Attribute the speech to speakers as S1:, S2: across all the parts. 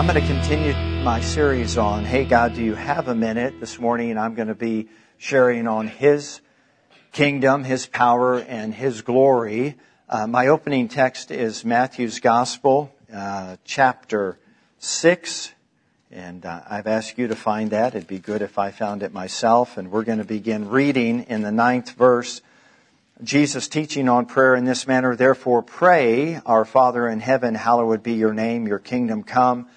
S1: I'm going to continue my series on Hey God, do you have a minute this morning? I'm going to be sharing on His kingdom, His power, and His glory. Uh, my opening text is Matthew's Gospel, uh, chapter 6. And uh, I've asked you to find that. It'd be good if I found it myself. And we're going to begin reading in the ninth verse. Jesus teaching on prayer in this manner, therefore pray, our Father in heaven, hallowed be your name, your kingdom come.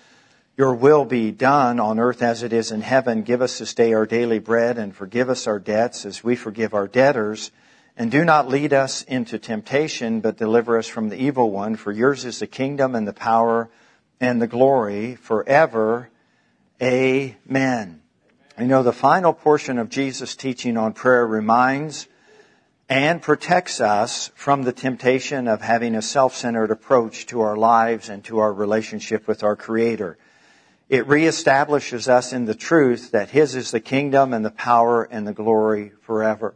S1: Your will be done on earth as it is in heaven. Give us this day our daily bread and forgive us our debts as we forgive our debtors. And do not lead us into temptation, but deliver us from the evil one. For yours is the kingdom and the power and the glory forever. Amen. You know, the final portion of Jesus' teaching on prayer reminds and protects us from the temptation of having a self-centered approach to our lives and to our relationship with our Creator. It reestablishes us in the truth that His is the kingdom and the power and the glory forever.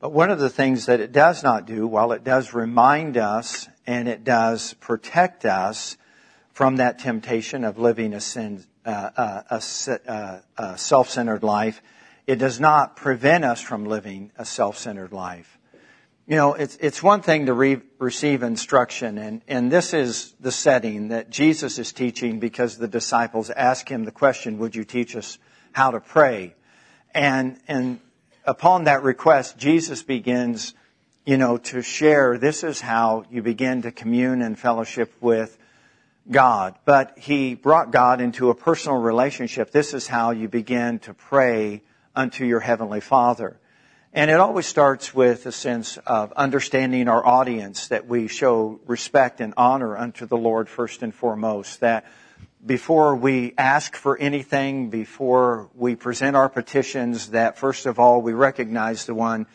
S1: But one of the things that it does not do, while it does remind us and it does protect us from that temptation of living a, sin, uh, uh, a, uh, a self-centered life, it does not prevent us from living a self-centered life. You know, it's, it's one thing to re- receive instruction, and, and this is the setting that Jesus is teaching because the disciples ask him the question, would you teach us how to pray? And, and upon that request, Jesus begins, you know, to share this is how you begin to commune and fellowship with God. But he brought God into a personal relationship. This is how you begin to pray unto your heavenly Father. And it always starts with a sense of understanding our audience that we show respect and honor unto the Lord first and foremost. That before we ask for anything, before we present our petitions, that first of all we recognize the one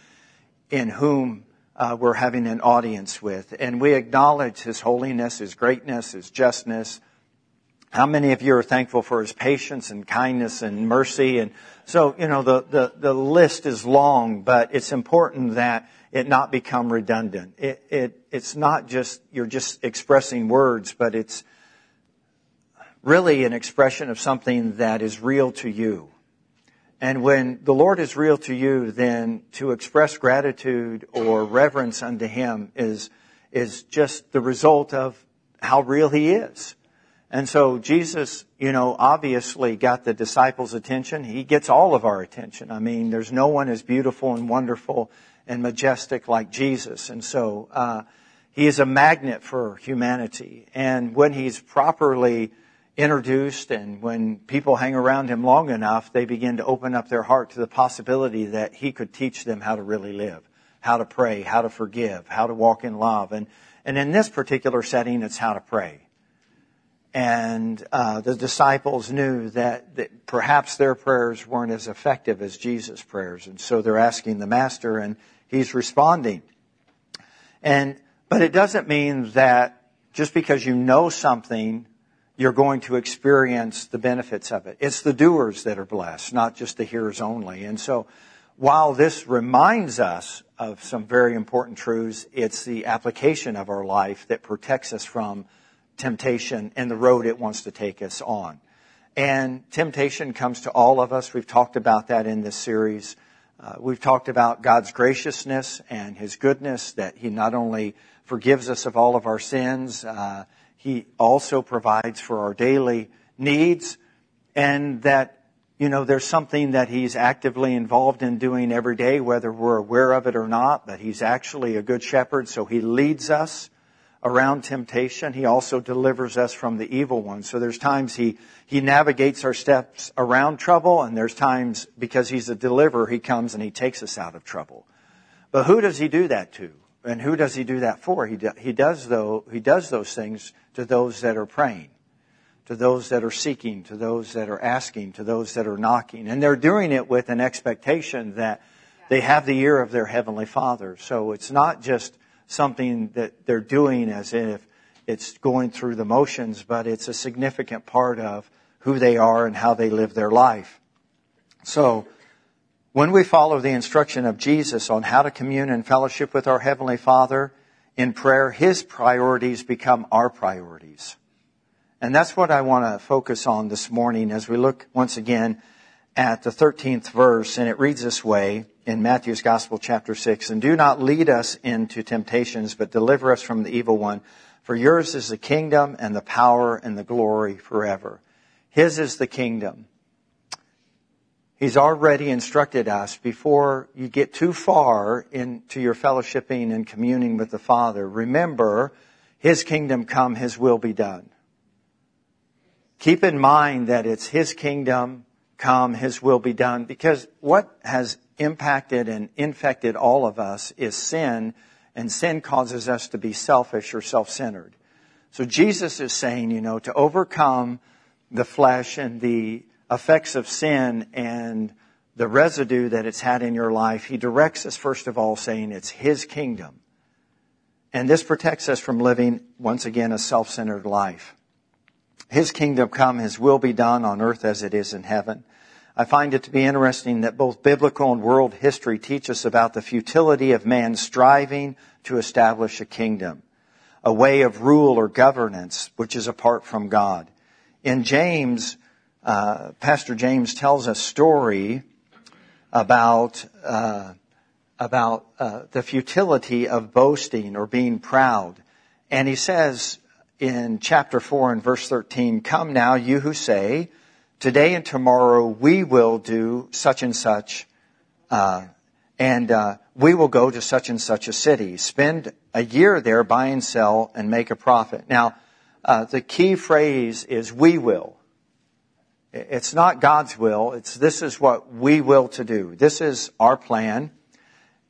S1: in whom uh, we're having an audience with. And we acknowledge His holiness, His greatness, His justness, how many of you are thankful for his patience and kindness and mercy? And so, you know, the, the, the list is long, but it's important that it not become redundant. It, it, it's not just, you're just expressing words, but it's really an expression of something that is real to you. And when the Lord is real to you, then to express gratitude or reverence unto Him is, is just the result of how real He is. And so Jesus, you know, obviously got the disciples' attention. He gets all of our attention. I mean, there's no one as beautiful and wonderful and majestic like Jesus. And so, uh, he is a magnet for humanity. And when he's properly introduced and when people hang around him long enough, they begin to open up their heart to the possibility that he could teach them how to really live, how to pray, how to forgive, how to walk in love. And, and in this particular setting, it's how to pray. And uh, the disciples knew that, that perhaps their prayers weren't as effective as Jesus' prayers, and so they're asking the Master, and he's responding. And but it doesn't mean that just because you know something, you're going to experience the benefits of it. It's the doers that are blessed, not just the hearers only. And so, while this reminds us of some very important truths, it's the application of our life that protects us from temptation and the road it wants to take us on. And temptation comes to all of us. We've talked about that in this series. Uh, we've talked about God's graciousness and His goodness, that He not only forgives us of all of our sins, uh, He also provides for our daily needs, and that, you know, there's something that He's actively involved in doing every day, whether we're aware of it or not, but He's actually a good shepherd, so He leads us around temptation. He also delivers us from the evil one. So there's times he, he navigates our steps around trouble and there's times because he's a deliverer, he comes and he takes us out of trouble. But who does he do that to? And who does he do that for? He, do, he does though, he does those things to those that are praying, to those that are seeking, to those that are asking, to those that are knocking. And they're doing it with an expectation that they have the ear of their heavenly father. So it's not just something that they're doing as if it's going through the motions, but it's a significant part of who they are and how they live their life. So, when we follow the instruction of Jesus on how to commune and fellowship with our Heavenly Father in prayer, His priorities become our priorities. And that's what I want to focus on this morning as we look once again at the 13th verse. And it reads this way in Matthew's Gospel, chapter 6. And do not lead us into temptations, but deliver us from the evil one. For yours is the kingdom and the power and the glory forever. His is the kingdom. He's already instructed us before you get too far into your fellowshipping and communing with the Father. Remember, His kingdom come, His will be done. Keep in mind that it's His kingdom come, His will be done, because what has impacted and infected all of us is sin, and sin causes us to be selfish or self-centered. So Jesus is saying, you know, to overcome the flesh and the effects of sin and the residue that it's had in your life, he directs us first of all saying it's his kingdom. And this protects us from living, once again, a self-centered life. His kingdom come, his will be done on earth as it is in heaven. I find it to be interesting that both biblical and world history teach us about the futility of man striving to establish a kingdom, a way of rule or governance which is apart from God. In James, uh, Pastor James tells a story about uh, about uh, the futility of boasting or being proud, and he says in chapter four and verse thirteen, "Come now, you who say." Today and tomorrow we will do such and such, uh, and uh, we will go to such and such a city. Spend a year there, buy and sell, and make a profit. Now, uh, the key phrase is "we will." It's not God's will. It's this is what we will to do. This is our plan.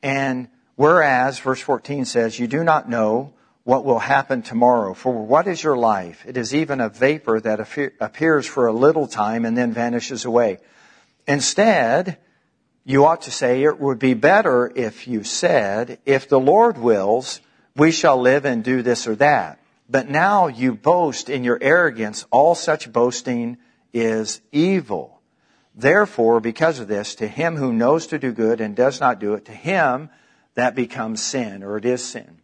S1: And whereas, verse 14 says, you do not know what will happen tomorrow. For what is your life? It is even a vapor that appears for a little time and then vanishes away. Instead, you ought to say it would be better if you said, if the Lord wills, we shall live and do this or that. But now you boast in your arrogance. All such boasting is evil. Therefore, because of this, to him who knows to do good and does not do it, to him that becomes sin, or it is sin.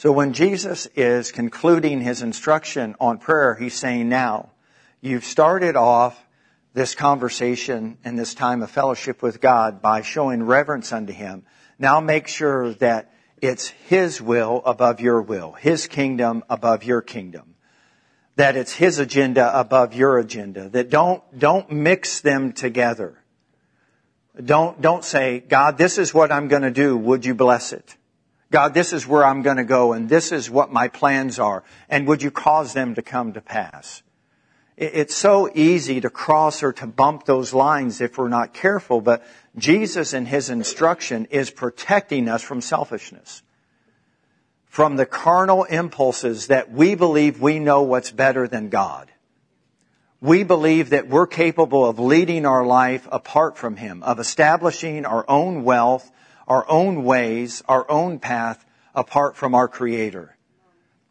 S1: So when Jesus is concluding his instruction on prayer, he's saying, now, you've started off this conversation and this time of fellowship with God by showing reverence unto him. Now make sure that it's his will above your will, his kingdom above your kingdom that it's his agenda above your agenda. That don't, don't mix them together. Don't, don't say, God, this is what I'm going to do. Would you bless it? God, this is where I'm going to go and this is what my plans are. And would you cause them to come to pass? It's so easy to cross or to bump those lines if we're not careful, but Jesus in His instruction is protecting us from selfishness from the carnal impulses that we believe we know what's better than God. We believe that we're capable of leading our life apart from Him, of establishing our own wealth, our own ways, our own path apart from our Creator.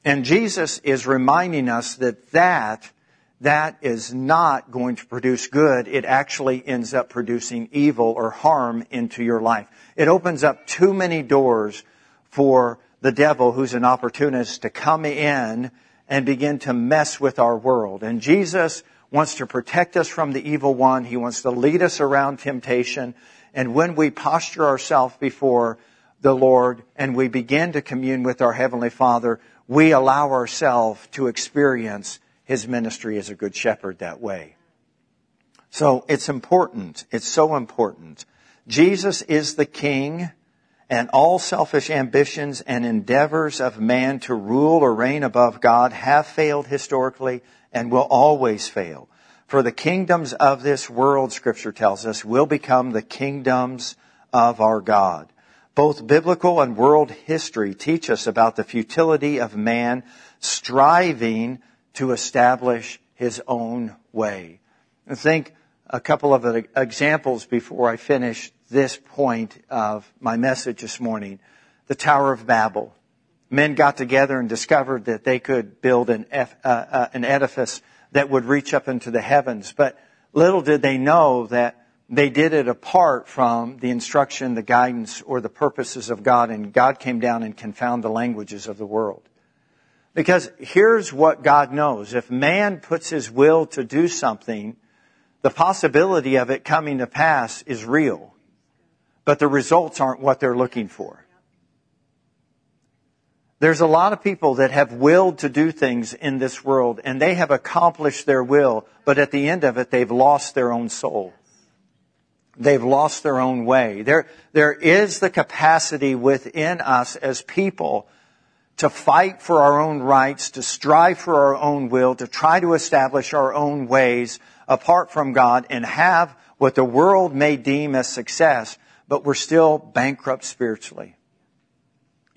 S1: And Jesus is reminding us that that, that is not going to produce good. It actually ends up producing evil or harm into your life. It opens up too many doors for the devil, who's an opportunist, to come in and begin to mess with our world. And Jesus wants to protect us from the evil one. He wants to lead us around temptation. And when we posture ourselves before the Lord and we begin to commune with our Heavenly Father, we allow ourselves to experience His ministry as a good shepherd that way. So it's important. It's so important. Jesus is the King and all selfish ambitions and endeavors of man to rule or reign above God have failed historically and will always fail. For the kingdoms of this world, scripture tells us, will become the kingdoms of our God. Both biblical and world history teach us about the futility of man striving to establish his own way. Think a couple of examples before I finish this point of my message this morning. The Tower of Babel. Men got together and discovered that they could build an, uh, uh, an edifice that would reach up into the heavens. But little did they know that they did it apart from the instruction, the guidance, or the purposes of God, and God came down and confounded the languages of the world. Because here's what God knows. If man puts his will to do something, the possibility of it coming to pass is real. But the results aren't what they're looking for. There's a lot of people that have willed to do things in this world and they have accomplished their will, but at the end of it, they've lost their own soul. They've lost their own way. There, there is the capacity within us as people to fight for our own rights, to strive for our own will, to try to establish our own ways apart from God and have what the world may deem as success, but we're still bankrupt spiritually.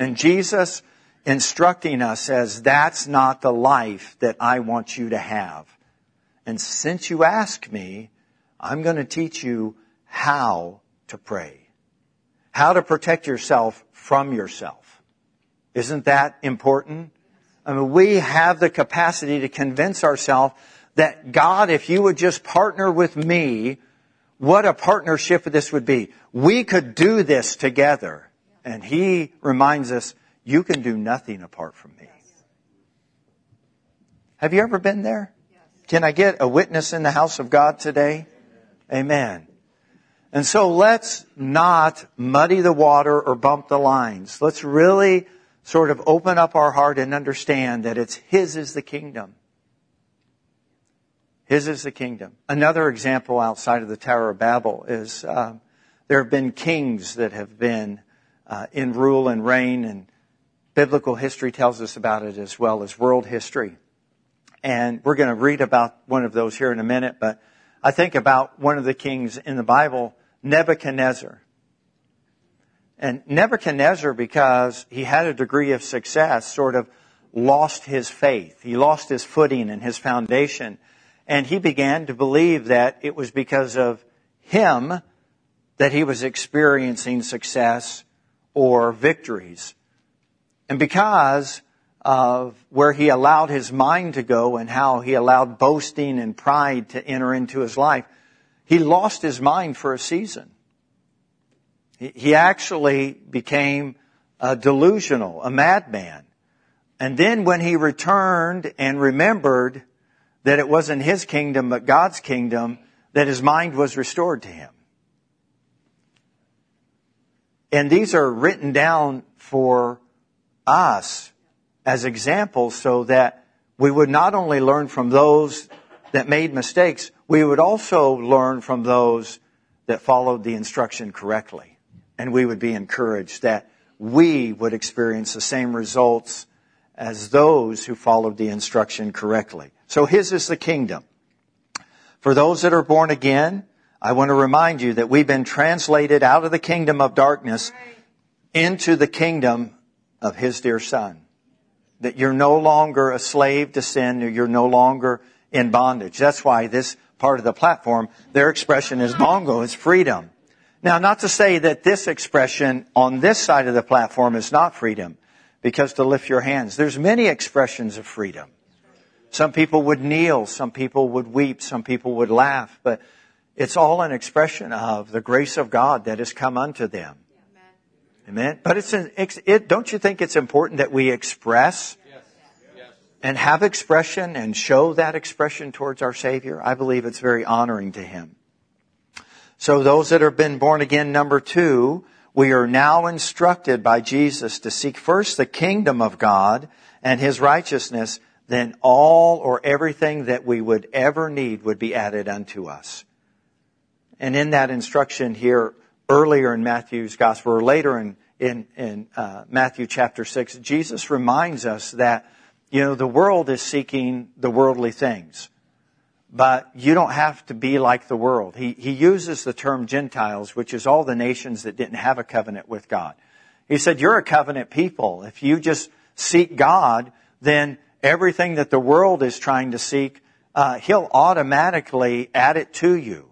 S1: And Jesus instructing us as that's not the life that I want you to have. And since you ask me, I'm going to teach you how to pray. How to protect yourself from yourself. Isn't that important? I mean, we have the capacity to convince ourselves that God, if you would just partner with me, what a partnership this would be. We could do this together. And He reminds us, you can do nothing apart from me. Have you ever been there? Can I get a witness in the house of God today? Amen. And so let's not muddy the water or bump the lines. Let's really sort of open up our heart and understand that it's His is the kingdom. His is the kingdom. Another example outside of the Tower of Babel is uh, there have been kings that have been uh, in rule and reign, and biblical history tells us about it as well as world history. And we're going to read about one of those here in a minute, but I think about one of the kings in the Bible, Nebuchadnezzar. And Nebuchadnezzar, because he had a degree of success, sort of lost his faith. He lost his footing and his foundation. And he began to believe that it was because of him that he was experiencing success or victories. And because of where he allowed his mind to go and how he allowed boasting and pride to enter into his life, he lost his mind for a season. He actually became uh, delusional, a madman. And then when he returned and remembered that it wasn't his kingdom but God's kingdom, that his mind was restored to him. And these are written down for us as examples so that we would not only learn from those that made mistakes, we would also learn from those that followed the instruction correctly and we would be encouraged that we would experience the same results as those who followed the instruction correctly. So his is the kingdom. For those that are born again, I want to remind you that we've been translated out of the kingdom of darkness into the kingdom of his dear son. That you're no longer a slave to sin you're no longer in bondage. That's why this part of the platform, their expression is bongo, is freedom. Now, not to say that this expression on this side of the platform is not freedom, because to lift your hands, there's many expressions of freedom. Some people would kneel, some people would weep, some people would laugh, but it's all an expression of the grace of God that has come unto them. Amen. But it's an, it, don't you think it's important that we express and have expression and show that expression towards our Savior? I believe it's very honoring to Him. So those that have been born again, number two, we are now instructed by Jesus to seek first the kingdom of God and His righteousness, then all or everything that we would ever need would be added unto us. And in that instruction here, earlier in Matthew's gospel, or later in, in, in uh, Matthew chapter 6, Jesus reminds us that, you know, the world is seeking the worldly things but you don't have to be like the world. He, he uses the term Gentiles, which is all the nations that didn't have a covenant with God. He said, you're a covenant people. If you just seek God, then everything that the world is trying to seek, uh, he'll automatically add it to you.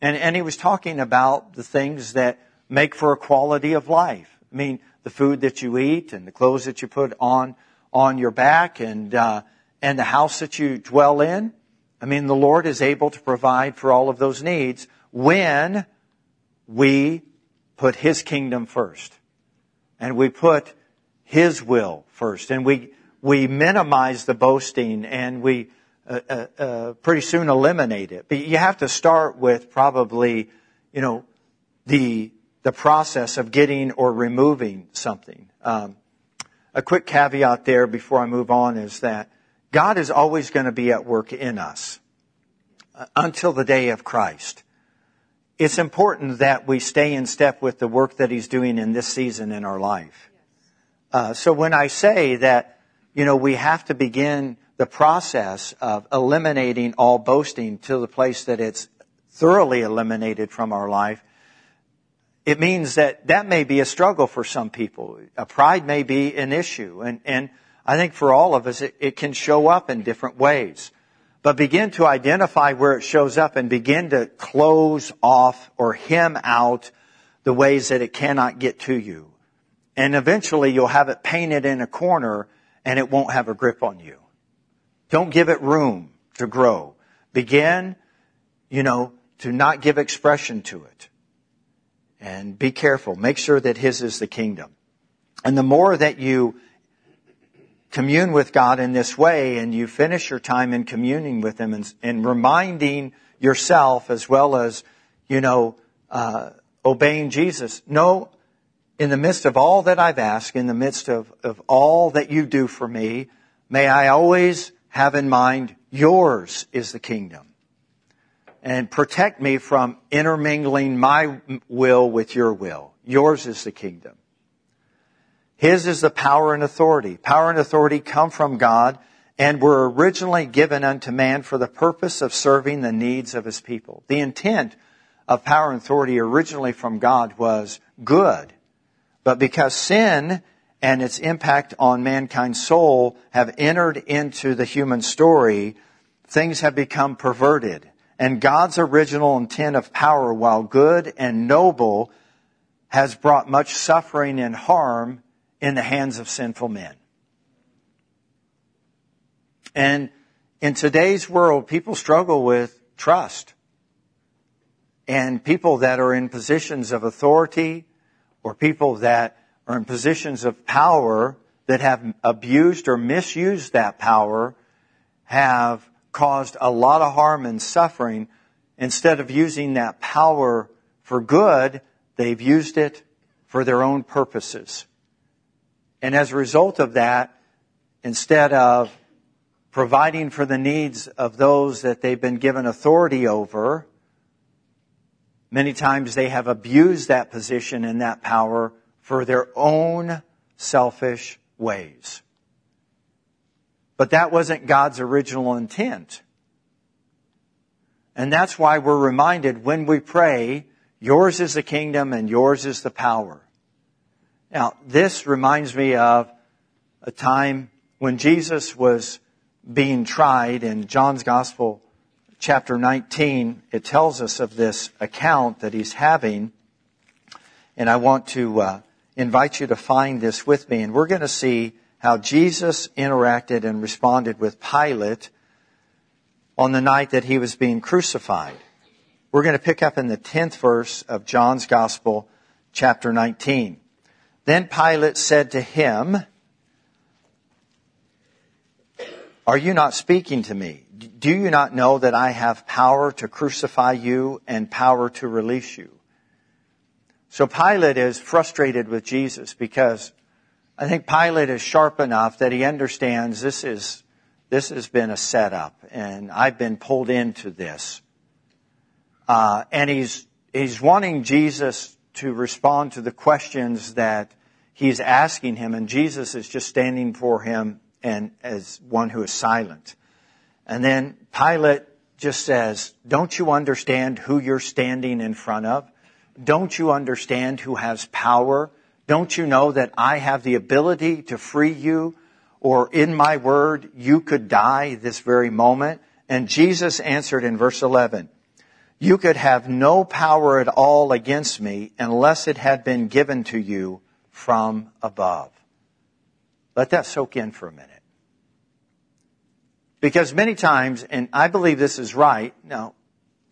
S1: And, and he was talking about the things that make for a quality of life. I mean, the food that you eat and the clothes that you put on, on your back and, uh, and the house that you dwell in. I mean, the Lord is able to provide for all of those needs when we put His kingdom first. And we put His will first. And we, we minimize the boasting and we uh, uh, uh, pretty soon eliminate it. But you have to start with probably, you know, the the process of getting or removing something. Um, a quick caveat there before I move on is that God is always going to be at work in us uh, until the day of Christ. It's important that we stay in step with the work that He's doing in this season in our life. Uh, so when I say that, you know, we have to begin the process of eliminating all boasting to the place that it's thoroughly eliminated from our life, it means that that may be a struggle for some people. A pride may be an issue. And, and I think for all of us, it, it can show up in different ways. But begin to identify where it shows up and begin to close off or hem out the ways that it cannot get to you. And eventually you'll have it painted in a corner and it won't have a grip on you. Don't give it room to grow. Begin, you know, to not give expression to it. And be careful. Make sure that His is the kingdom. And the more that you commune with God in this way and you finish your time in communing with Him and, and reminding yourself as well as, you know, uh, obeying Jesus, know in the midst of all that I've asked, in the midst of, of all that you do for me, may I always have in mind yours is the kingdom and protect me from intermingling my will with your will. Yours is the kingdom. His is the power and authority. Power and authority come from God and were originally given unto man for the purpose of serving the needs of his people. The intent of power and authority originally from God was good. But because sin and its impact on mankind's soul have entered into the human story, things have become perverted and God's original intent of power, while good and noble, has brought much suffering and harm in the hands of sinful men. And in today's world, people struggle with trust. And people that are in positions of authority or people that are in positions of power that have abused or misused that power have caused a lot of harm and suffering, instead of using that power for good, they've used it for their own purposes. And as a result of that, instead of providing for the needs of those that they've been given authority over, many times they have abused that position and that power for their own selfish ways. But that wasn't God's original intent. And that's why we're reminded when we pray, yours is the kingdom and yours is the power. Now, this reminds me of a time when Jesus was being tried in John's Gospel, chapter 19. It tells us of this account that he's having. And I want to uh, invite you to find this with me. And we're going to see how Jesus interacted and responded with Pilate on the night that he was being crucified. We're going to pick up in the 10th verse of John's Gospel, chapter 19. Then Pilate said to him, Are you not speaking to me? Do you not know that I have power to crucify you and power to release you? So Pilate is frustrated with Jesus because I think Pilate is sharp enough that he understands this is, this has been a setup and I've been pulled into this. Uh, and he's, he's wanting Jesus to respond to the questions that he's asking him and Jesus is just standing for him and as one who is silent. And then Pilate just says, don't you understand who you're standing in front of? Don't you understand who has power? Don't you know that I have the ability to free you? Or in my word, you could die this very moment. And Jesus answered in verse 11, you could have no power at all against me unless it had been given to you from above. Let that soak in for a minute. Because many times, and I believe this is right, now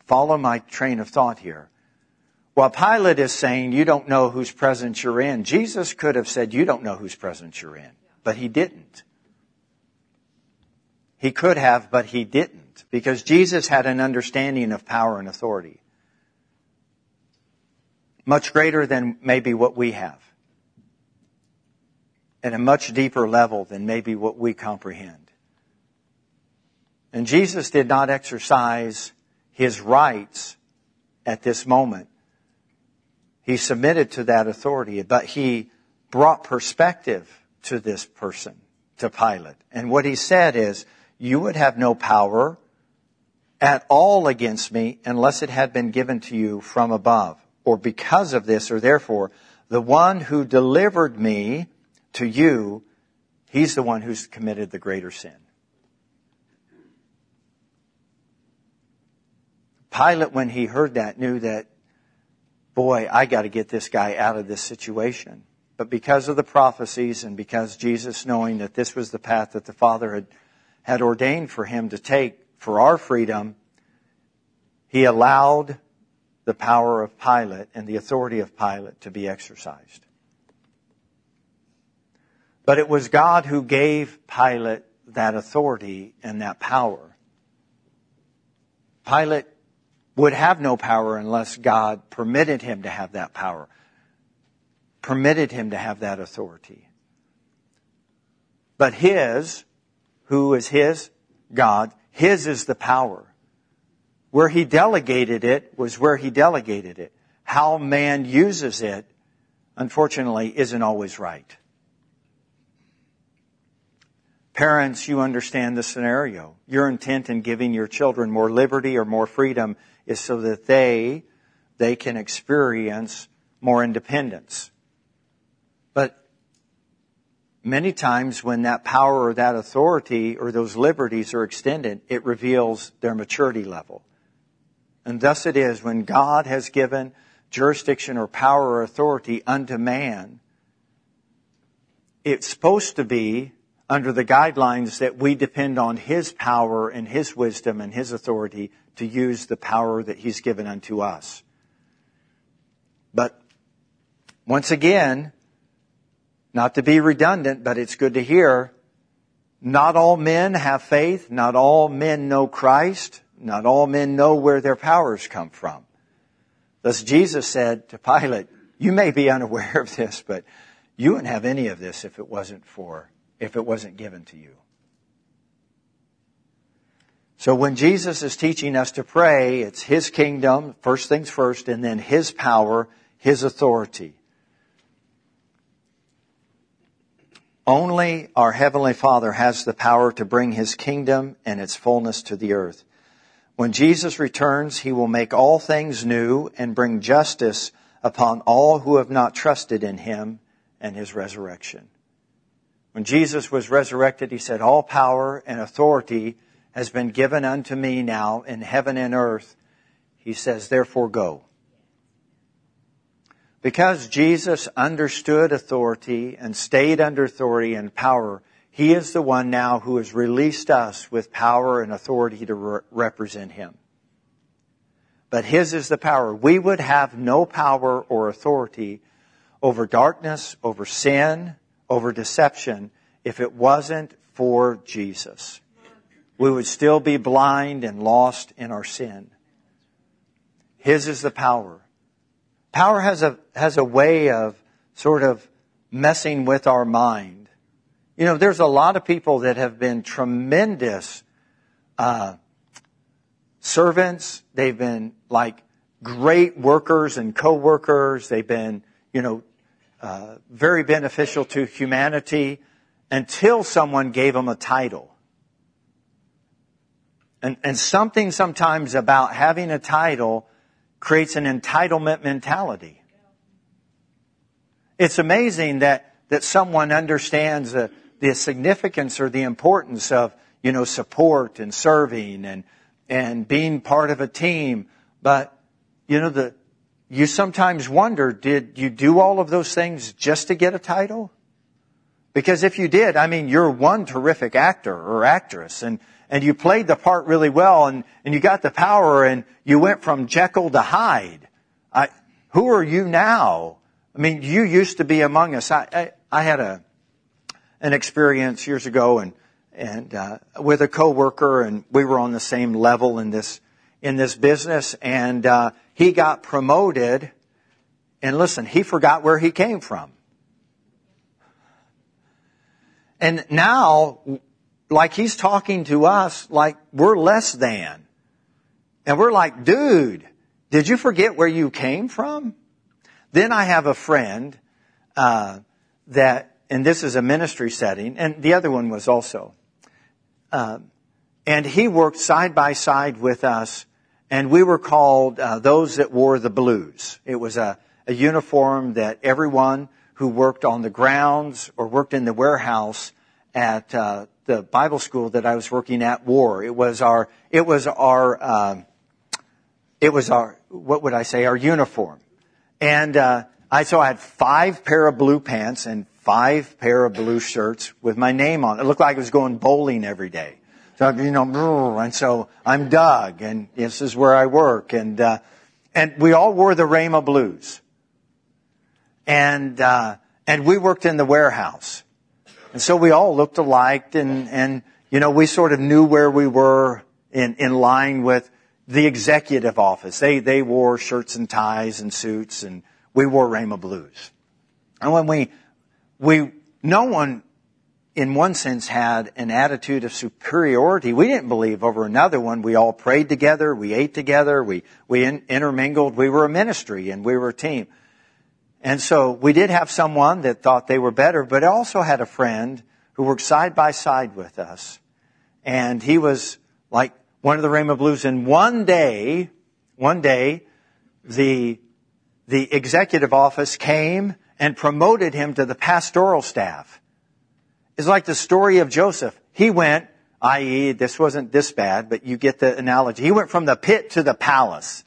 S1: follow my train of thought here. While Pilate is saying, you don't know whose presence you're in, Jesus could have said, you don't know whose presence you're in. But he didn't. He could have, but he didn't. Because Jesus had an understanding of power and authority. Much greater than maybe what we have. At a much deeper level than maybe what we comprehend. And Jesus did not exercise his rights at this moment. He submitted to that authority, but he brought perspective to this person, to Pilate. And what he said is, you would have no power at all against me unless it had been given to you from above. Or because of this, or therefore, the one who delivered me to you, he's the one who's committed the greater sin. Pilate, when he heard that, knew that, boy, I got to get this guy out of this situation. But because of the prophecies and because Jesus knowing that this was the path that the Father had, had ordained for him to take for our freedom, he allowed the power of Pilate and the authority of Pilate to be exercised. But it was God who gave Pilate that authority and that power. Pilate would have no power unless God permitted him to have that power, permitted him to have that authority. But his, who is his? God, his is the power. Where he delegated it was where he delegated it. How man uses it, unfortunately, isn't always right. Parents, you understand the scenario. Your intent in giving your children more liberty or more freedom is so that they, they can experience more independence. But many times when that power or that authority or those liberties are extended, it reveals their maturity level. And thus it is when God has given jurisdiction or power or authority unto man, it's supposed to be under the guidelines that we depend on His power and His wisdom and His authority to use the power that He's given unto us. But once again, not to be redundant, but it's good to hear, not all men have faith, not all men know Christ, not all men know where their powers come from. Thus Jesus said to Pilate, you may be unaware of this, but you wouldn't have any of this if it wasn't for, if it wasn't given to you. So when Jesus is teaching us to pray, it's His kingdom, first things first, and then His power, His authority. Only our Heavenly Father has the power to bring His kingdom and its fullness to the earth. When Jesus returns, He will make all things new and bring justice upon all who have not trusted in Him and His resurrection. When Jesus was resurrected, He said, all power and authority has been given unto me now in heaven and earth. He says, therefore go. Because Jesus understood authority and stayed under authority and power, He is the one now who has released us with power and authority to re- represent Him. But His is the power. We would have no power or authority over darkness, over sin, over deception if it wasn't for Jesus we would still be blind and lost in our sin. His is the power. Power has a, has a way of sort of messing with our mind. You know, there's a lot of people that have been tremendous, uh, servants. They've been like great workers and co-workers. They've been, you know, uh, very beneficial to humanity until someone gave them a title. And, and something sometimes about having a title creates an entitlement mentality. It's amazing that, that someone understands the, the significance or the importance of, you know, support and serving and, and being part of a team. But, you know, the, you sometimes wonder, did you do all of those things just to get a title? Because if you did, I mean, you're one terrific actor or actress and, and you played the part really well and, and you got the power and you went from Jekyll to Hyde. I, who are you now? I mean, you used to be among us. I, I, I had a, an experience years ago and, and uh, with a coworker, and we were on the same level in this in this business, and uh, he got promoted. And listen, he forgot where he came from. And now, like he's talking to us like we're less than. And we're like, dude, did you forget where you came from? Then I have a friend uh, that, and this is a ministry setting, and the other one was also. Uh, and he worked side by side with us, and we were called uh, those that wore the blues. It was a, a uniform that everyone who worked on the grounds or worked in the warehouse at uh, the Bible school that I was working at wore. It was our, it was our, uh, it was our, what would I say, our uniform. And uh, I so I had five pair of blue pants and five pair of blue shirts with my name on. It looked like I was going bowling every day. You know, and so I'm Doug, and this is where I work, and uh, and we all wore the Rhema blues, and uh, and we worked in the warehouse, and so we all looked alike, and and you know we sort of knew where we were in in line with the executive office. They, they wore shirts and ties and suits and we wore Rhema blues. And when we, we, no one in one sense had an attitude of superiority. We didn't believe over another one. We all prayed together. We ate together. We, we in, intermingled. We were a ministry and we were a team. And so we did have someone that thought they were better, but also had a friend who worked side by side with us. And he was like one of the Rhema Blues, and one day, one day, the, the executive office came and promoted him to the pastoral staff. It's like the story of Joseph. He went, i.e., this wasn't this bad, but you get the analogy. He went from the pit to the palace.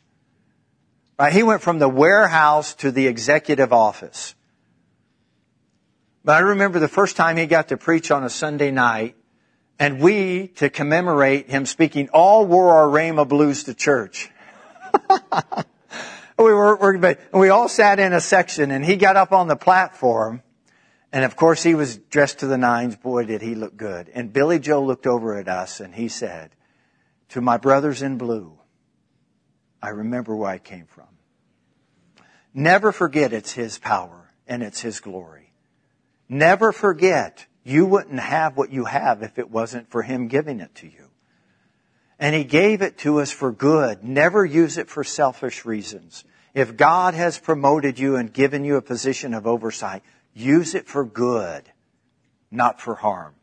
S1: Right? He went from the warehouse to the executive office. But I remember the first time he got to preach on a Sunday night, and we, to commemorate him speaking, all wore our Rhema blues to church. we were, we all sat in a section and he got up on the platform and of course he was dressed to the nines. Boy, did he look good. And Billy Joe looked over at us and he said, to my brothers in blue, I remember where I came from. Never forget it's his power and it's his glory. Never forget you wouldn't have what you have if it wasn't for Him giving it to you. And He gave it to us for good. Never use it for selfish reasons. If God has promoted you and given you a position of oversight, use it for good, not for harm.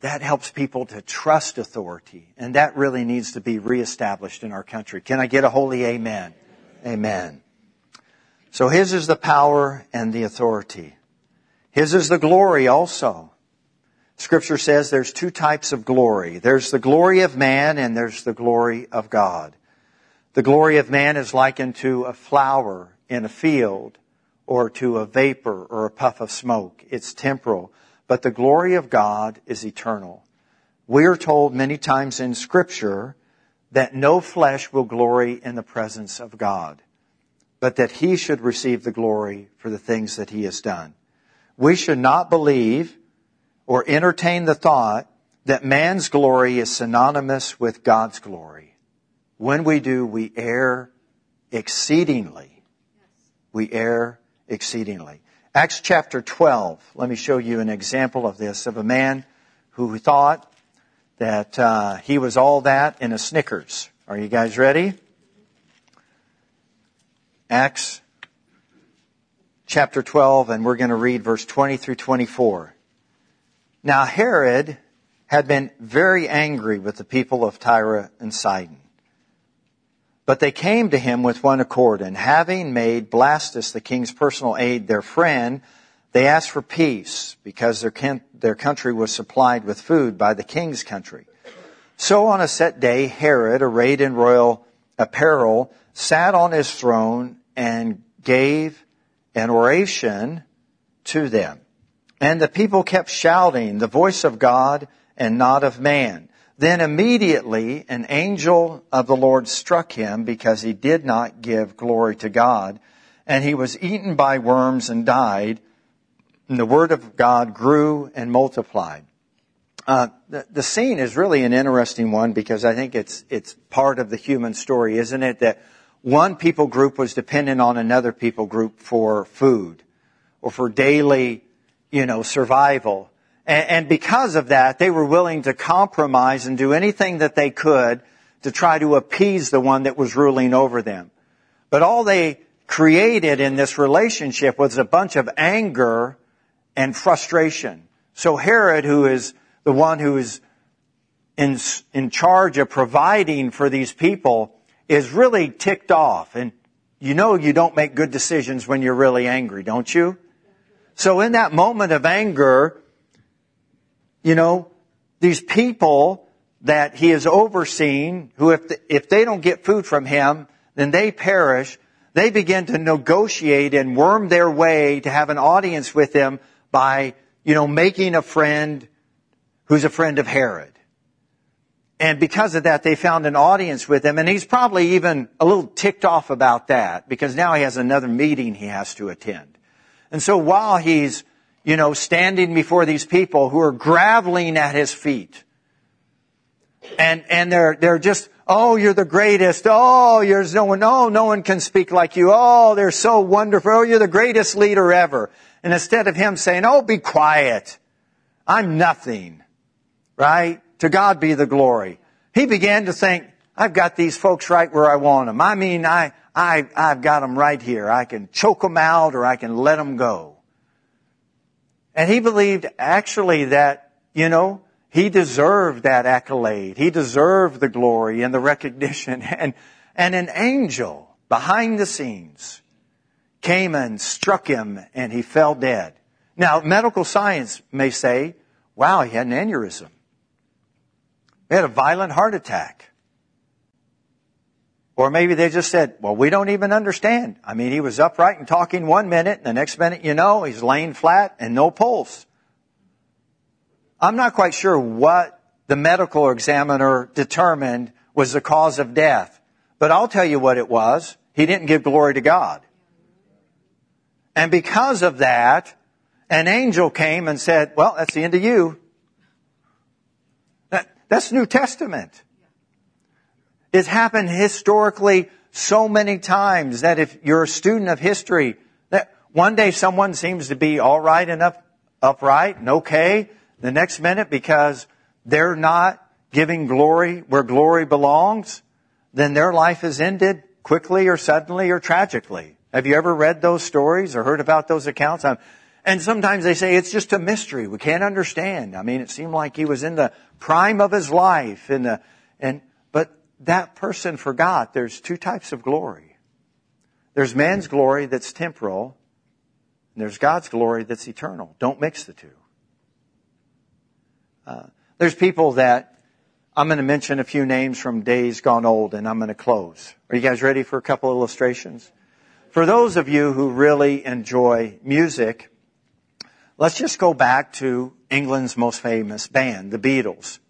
S1: That helps people to trust authority, and that really needs to be reestablished in our country. Can I get a holy amen? Amen. So His is the power and the authority. His is the glory also. Scripture says there's two types of glory. There's the glory of man and there's the glory of God. The glory of man is likened to a flower in a field or to a vapor or a puff of smoke. It's temporal. But the glory of God is eternal. We are told many times in scripture that no flesh will glory in the presence of God, but that he should receive the glory for the things that he has done. We should not believe or entertain the thought that man's glory is synonymous with God's glory. When we do, we err exceedingly. We err exceedingly. Acts chapter 12. Let me show you an example of this, of a man who thought that uh, he was all that in a Snickers. Are you guys ready? Acts chapter 12, and we're going to read verse 20 through 24. Now Herod had been very angry with the people of Tyre and Sidon. But they came to him with one accord, and having made Blastus, the king's personal aide, their friend, they asked for peace, because their, country was supplied with food by the king's country. So on a set day, Herod, arrayed in royal apparel, sat on his throne and gave an oration to them. And the people kept shouting, the voice of God and not of man. Then immediately an angel of the Lord struck him because he did not give glory to God. And he was eaten by worms and died. And the word of God grew and multiplied. uh, the, the scene is really an interesting one because I think it's it's part of the human story, isn't it? That one people group was dependent on another people group for food or for daily, you know, survival. And, because of that, they were willing to compromise and do anything that they could to try to appease the one that was ruling over them. But all they created in this relationship was a bunch of anger and frustration. So Herod, who is the one who is in, in charge of providing for these people, is really ticked off. And you know you don't make good decisions when you're really angry, don't you? So in that moment of anger, you know, these people that he is overseeing, who if, the, if they don't get food from him, then they perish, they begin to negotiate and worm their way to have an audience with him by, you know, making a friend who's a friend of Herod. And because of that, they found an audience with him, and he's probably even a little ticked off about that, because now he has another meeting he has to attend. And so while he's, you know, standing before these people who are graveling at his feet, and, and they're, they're just, oh, you're the greatest. Oh, there's no one, oh, no one can speak like you. Oh, they're so wonderful. Oh, you're the greatest leader ever. And instead of him saying, oh, be quiet. I'm nothing. Right? To God be the glory. He began to think, I've got these folks right where I want them. I mean, I, I, I've got them right here. I can choke them out or I can let them go. And he believed actually that, you know, he deserved that accolade. He deserved the glory and the recognition. And, and an angel behind the scenes came and struck him and he fell dead. Now, medical science may say, wow, he had an aneurysm. He had a violent heart attack. Or maybe they just said, well, we don't even understand. I mean, he was upright and talking one minute, and the next minute, you know, he's laying flat and no pulse. I'm not quite sure what the medical examiner determined was the cause of death, but I'll tell you what it was. He didn't give glory to God. And because of that, an angel came and said, well, that's the end of you. That, that's New Testament. It's happened historically so many times that if you're a student of history, that one day someone seems to be all right and up, upright and okay, the next minute because they're not giving glory where glory belongs, then their life is ended quickly or suddenly or tragically. Have you ever read those stories or heard about those accounts? Um, and sometimes they say it's just a mystery. We can't understand. I mean, it seemed like he was in the prime of his life in the, and, that person forgot there's two types of glory. There's man's glory that's temporal, and there's God's glory that's eternal. Don't mix the two. Uh, there's people that I'm going to mention a few names from days gone old and I'm going to close. Are you guys ready for a couple illustrations? For those of you who really enjoy music, let's just go back to England's most famous band, the Beatles.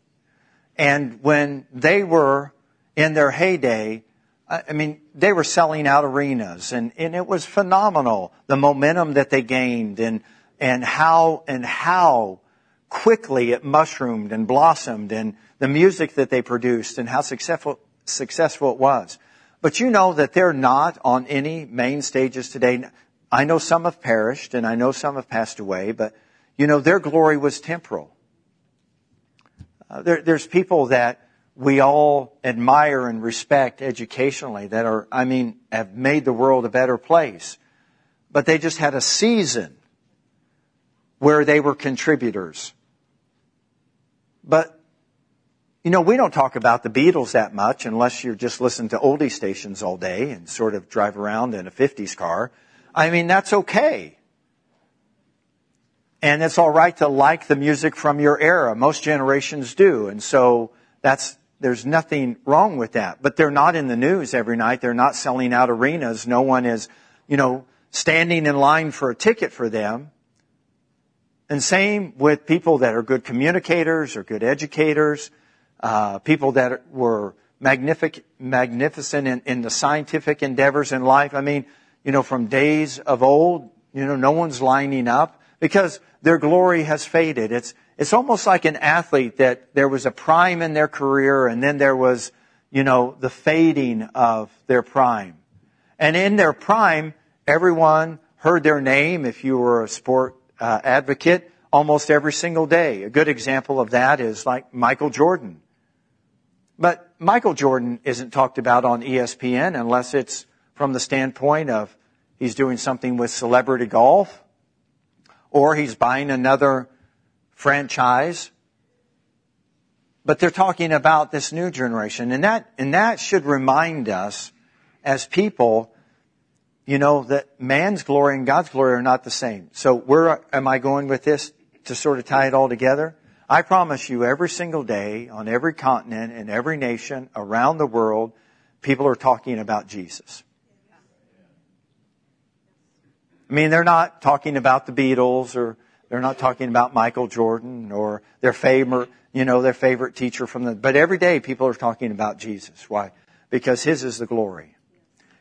S1: And when they were in their heyday, I mean, they were selling out arenas and, and it was phenomenal, the momentum that they gained and, and how, and how quickly it mushroomed and blossomed and the music that they produced and how successful, successful it was. But you know that they're not on any main stages today. I know some have perished and I know some have passed away, but you know, their glory was temporal. Uh, there, there's people that we all admire and respect educationally that are, I mean, have made the world a better place. But they just had a season where they were contributors but, you know, we don't talk about the Beatles that much unless you're just listening to oldie stations all day and sort of drive around in a 50s car. I mean, that's okay. And it's all right to like the music from your era. Most generations do. And so that's, there's nothing wrong with that. But they're not in the news every night. They're not selling out arenas. No one is, you know, standing in line for a ticket for them. And same with people that are good communicators or good educators, uh, people that were magnific- magnificent in, in, the scientific endeavors in life. I mean, you know, from days of old, you know, no one's lining up because their glory has faded. It's, It's almost like an athlete that there was a prime in their career and then there was, you know, the fading of their prime. And in their prime, everyone heard their name if you were a sport uh, advocate almost every single day. A good example of that is like Michael Jordan. But Michael Jordan isn't talked about on ESPN unless it's from the standpoint of he's doing something with celebrity golf or he's buying another franchise. But they're talking about this new generation and that, and that should remind us as people, you know, that man's glory and God's glory are not the same. So where am I going with this to sort of tie it all together? I promise you every single day on every continent in every nation around the world, people are talking about Jesus. I mean, they're not talking about the Beatles or they're not talking about Michael Jordan or their favorite, you know, their favorite teacher from the, but every day people are talking about Jesus. Why? Because His is the glory.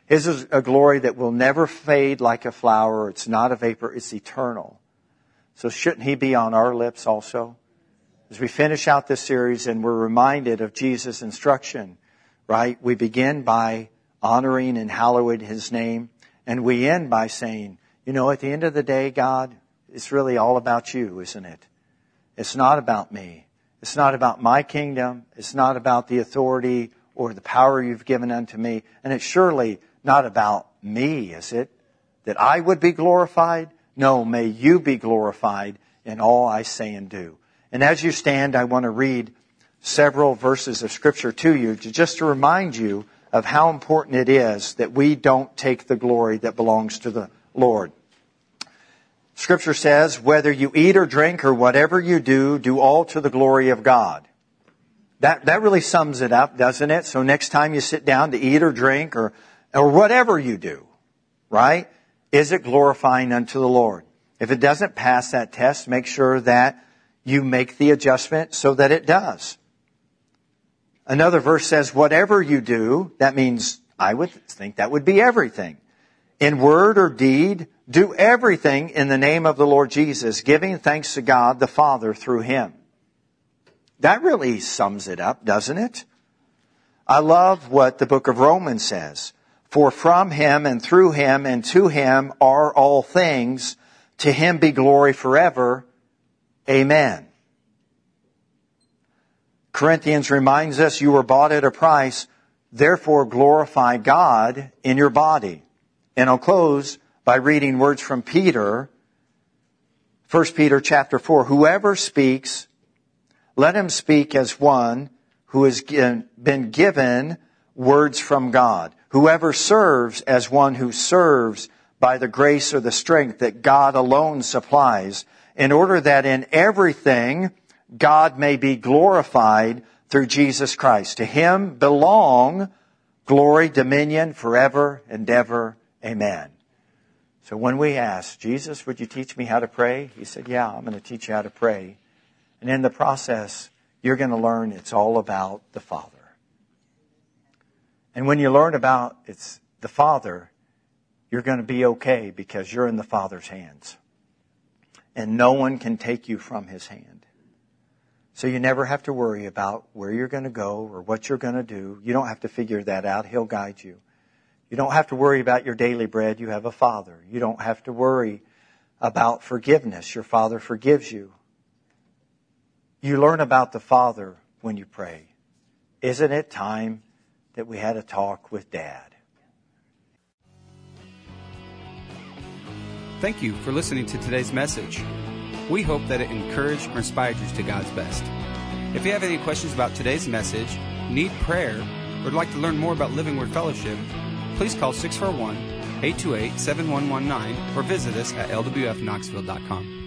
S1: His is a glory that will never fade like a flower. It's not a vapor. It's eternal. So shouldn't He be on our lips also? As we finish out this series and we're reminded of Jesus' instruction, right? We begin by honoring and hallowing His name, and we end by saying, you know, at the end of the day, God, it's really all about you, isn't it? It's not about me. It's not about my kingdom. It's not about the authority or the power you've given unto me. And it's surely not about me, is it? That I would be glorified? No, may you be glorified in all I say and do. And as you stand, I want to read several verses of scripture to you just to remind you of how important it is that we don't take the glory that belongs to the Lord. Scripture says, whether you eat or drink or whatever you do, do all to the glory of God. That, that really sums it up, doesn't it? So next time you sit down to eat or drink or, or whatever you do, right? Is it glorifying unto the Lord? If it doesn't pass that test, make sure that you make the adjustment so that it does. Another verse says, whatever you do, that means I would think that would be everything. In word or deed, do everything in the name of the Lord Jesus, giving thanks to God the Father through Him. That really sums it up, doesn't it? I love what the book of Romans says. For from Him and through Him and to Him are all things. To Him be glory forever. Amen. Corinthians reminds us you were bought at a price, therefore glorify God in your body. And I'll close by reading words from Peter, 1 Peter chapter 4. Whoever speaks, let him speak as one who has been given words from God. Whoever serves as one who serves by the grace or the strength that God alone supplies in order that in everything God may be glorified through Jesus Christ. To him belong glory, dominion forever and ever. Amen. So when we asked, Jesus, would you teach me how to pray? He said, yeah, I'm going to teach you how to pray. And in the process, you're going to learn it's all about the Father. And when you learn about it's the Father, you're going to be okay because you're in the Father's hands and no one can take you from his hand. So you never have to worry about where you're going to go or what you're going to do. You don't have to figure that out. He'll guide you. You don't have to worry about your daily bread. You have a father. You don't have to worry about forgiveness. Your father forgives you. You learn about the father when you pray. Isn't it time that we had a talk with dad?
S2: Thank you for listening to today's message. We hope that it encouraged or inspired you to God's best. If you have any questions about today's message, need prayer, or would like to learn more about Living Word Fellowship, please call 641 828 7119 or visit us at lwfknoxville.com.